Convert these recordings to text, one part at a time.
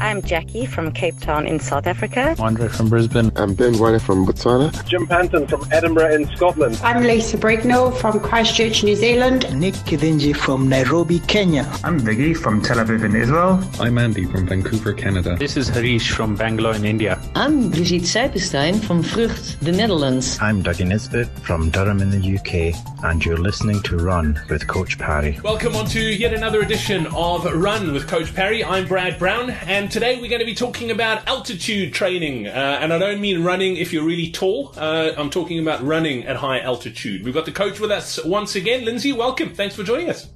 I'm Jackie from Cape Town in South Africa. Andre from Brisbane. I'm Ben White from Botswana. Jim Panton from Edinburgh in Scotland. I'm Lisa Brignall from Christchurch, New Zealand. Nick Kidinji from Nairobi, Kenya. I'm Viggy from Tel Aviv in Israel. I'm Andy from Vancouver, Canada. This is Harish from Bangalore in India. I'm Brigitte Seipenstein from Vrucht, the Netherlands. I'm Dougie Nisbet from Durham in the UK, and you're listening to Run with Coach Parry. Welcome on to yet another edition of Run with Coach Parry. I'm Brad Brown, and today we're going to be talking about altitude training. Uh, and I don't mean running if you're really tall, uh, I'm talking about running at high altitude. We've got the coach with us once again. Lindsay, welcome. Thanks for joining us.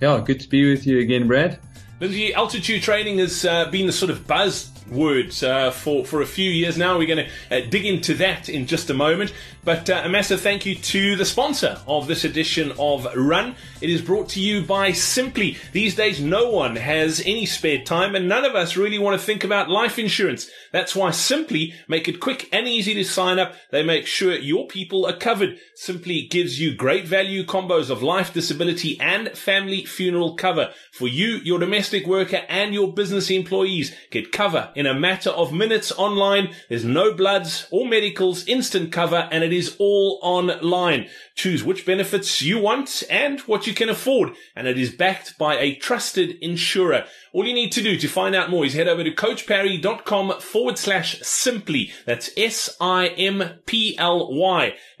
Yeah, good to be with you again, Brad. Lindsay, altitude training has uh, been the sort of buzz words uh, for, for a few years now. We're going to uh, dig into that in just a moment. But uh, a massive thank you to the sponsor of this edition of Run. It is brought to you by Simply. These days, no one has any spare time, and none of us really want to think about life insurance. That's why Simply make it quick and easy to sign up. They make sure your people are covered. Simply gives you great value combos of life, disability, and family funeral cover for you, your domestic worker, and your business employees. Get cover in a matter of minutes online. There's no bloods or medicals, instant cover, and it is all online. Choose which benefits you want and what you can afford, and it is backed by a trusted insurer. All you need to do to find out more is head over to coachparry.com forward slash simply. That's S-I-M-P-L-Y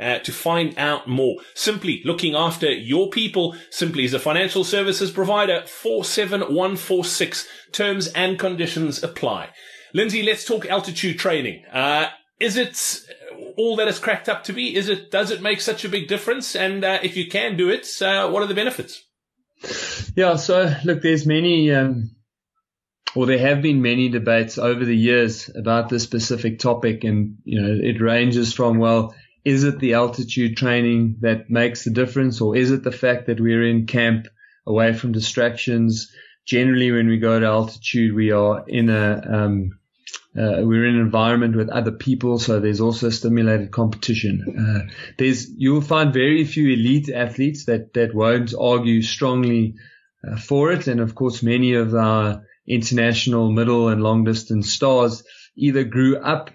uh, to find out more. Simply looking after your people. Simply is a financial services provider. 47146. Terms and conditions apply. Lindsay, let's talk altitude training. Uh, is it all that it's cracked up to be? Is it, does it make such a big difference? And uh, if you can do it, uh, what are the benefits? Yeah, so look, there's many, um, or there have been many debates over the years about this specific topic, and you know, it ranges from well, is it the altitude training that makes the difference, or is it the fact that we're in camp away from distractions? Generally, when we go to altitude, we are in a um, uh, we're in an environment with other people, so there's also stimulated competition. Uh, there's you'll find very few elite athletes that that won't argue strongly uh, for it, and of course, many of our international middle and long distance stars either grew up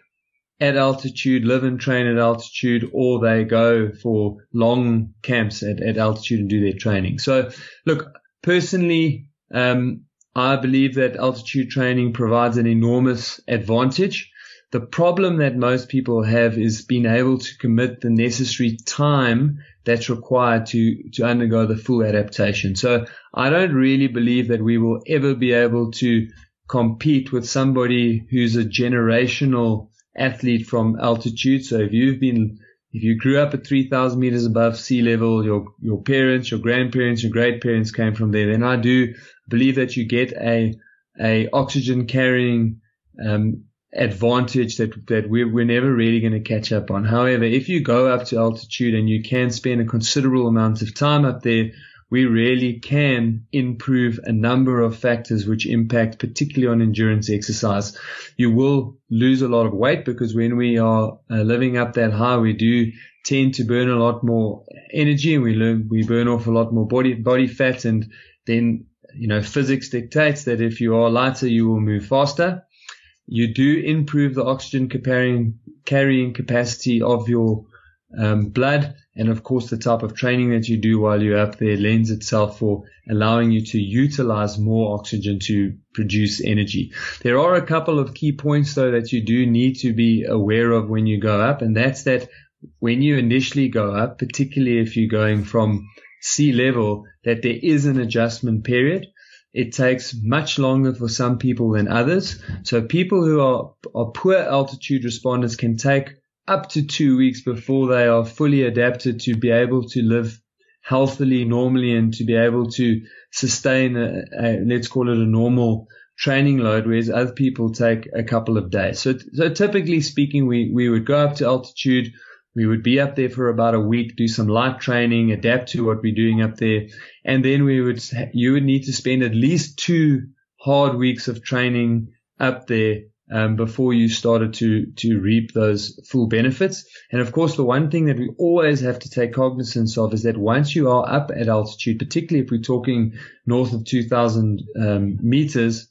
at altitude, live and train at altitude, or they go for long camps at, at altitude and do their training. So, look, personally, um, I believe that altitude training provides an enormous advantage. The problem that most people have is being able to commit the necessary time that's required to, to undergo the full adaptation. So I don't really believe that we will ever be able to compete with somebody who's a generational athlete from altitude. So if you've been if you grew up at 3,000 meters above sea level, your, your parents, your grandparents, your great parents came from there, then I do believe that you get a, a oxygen carrying, um, advantage that, that we're, we're never really going to catch up on. However, if you go up to altitude and you can spend a considerable amount of time up there, we really can improve a number of factors which impact particularly on endurance exercise. You will lose a lot of weight because when we are uh, living up that high, we do tend to burn a lot more energy and we learn, we burn off a lot more body, body fat. And then, you know, physics dictates that if you are lighter, you will move faster. You do improve the oxygen carrying, carrying capacity of your um, blood. And of course, the type of training that you do while you're up there lends itself for allowing you to utilize more oxygen to produce energy. There are a couple of key points though that you do need to be aware of when you go up. And that's that when you initially go up, particularly if you're going from sea level, that there is an adjustment period. It takes much longer for some people than others. So people who are, are poor altitude responders can take up to two weeks before they are fully adapted to be able to live healthily, normally, and to be able to sustain a, a, let's call it a normal training load, whereas other people take a couple of days. So, so typically speaking, we, we would go up to altitude. We would be up there for about a week, do some light training, adapt to what we're doing up there. And then we would, you would need to spend at least two hard weeks of training up there um, before you started to to reap those full benefits. And of course, the one thing that we always have to take cognizance of is that once you are up at altitude, particularly if we're talking north of 2,000 um, meters,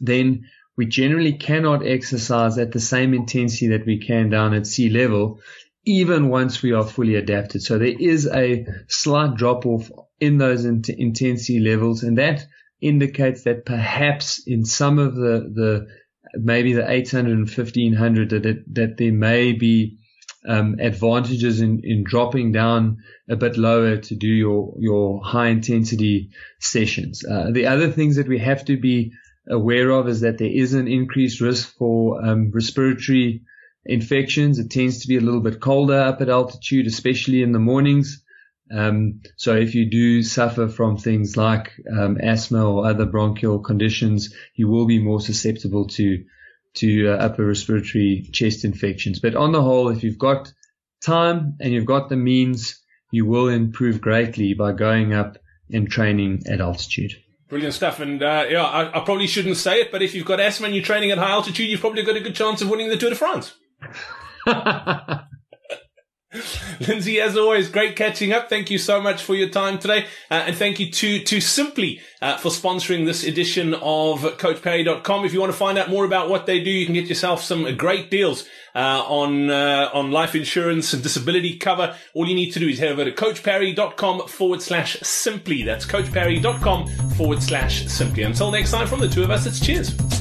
then we generally cannot exercise at the same intensity that we can down at sea level, even once we are fully adapted. So there is a slight drop off in those intensity levels, and that indicates that perhaps in some of the, the maybe the 800 and 1500 that, it, that there may be um, advantages in, in dropping down a bit lower to do your, your high intensity sessions. Uh, the other things that we have to be aware of is that there is an increased risk for um, respiratory infections. It tends to be a little bit colder up at altitude, especially in the mornings. Um, so if you do suffer from things like um, asthma or other bronchial conditions, you will be more susceptible to to uh, upper respiratory chest infections. But on the whole, if you've got time and you've got the means, you will improve greatly by going up and training at altitude. Brilliant stuff. And uh, yeah, I, I, probably shouldn't say it, but if you've got asthma and you're training at high altitude, you've probably got a good chance of winning the Tour de France. Lindsay, as always, great catching up. Thank you so much for your time today. Uh, and thank you to, to Simply uh, for sponsoring this edition of CoachParry.com. If you want to find out more about what they do, you can get yourself some great deals uh, on uh, on life insurance and disability cover. All you need to do is head over to CoachParry.com forward slash simply. That's CoachParry.com forward slash simply. Until next time, from the two of us, it's cheers.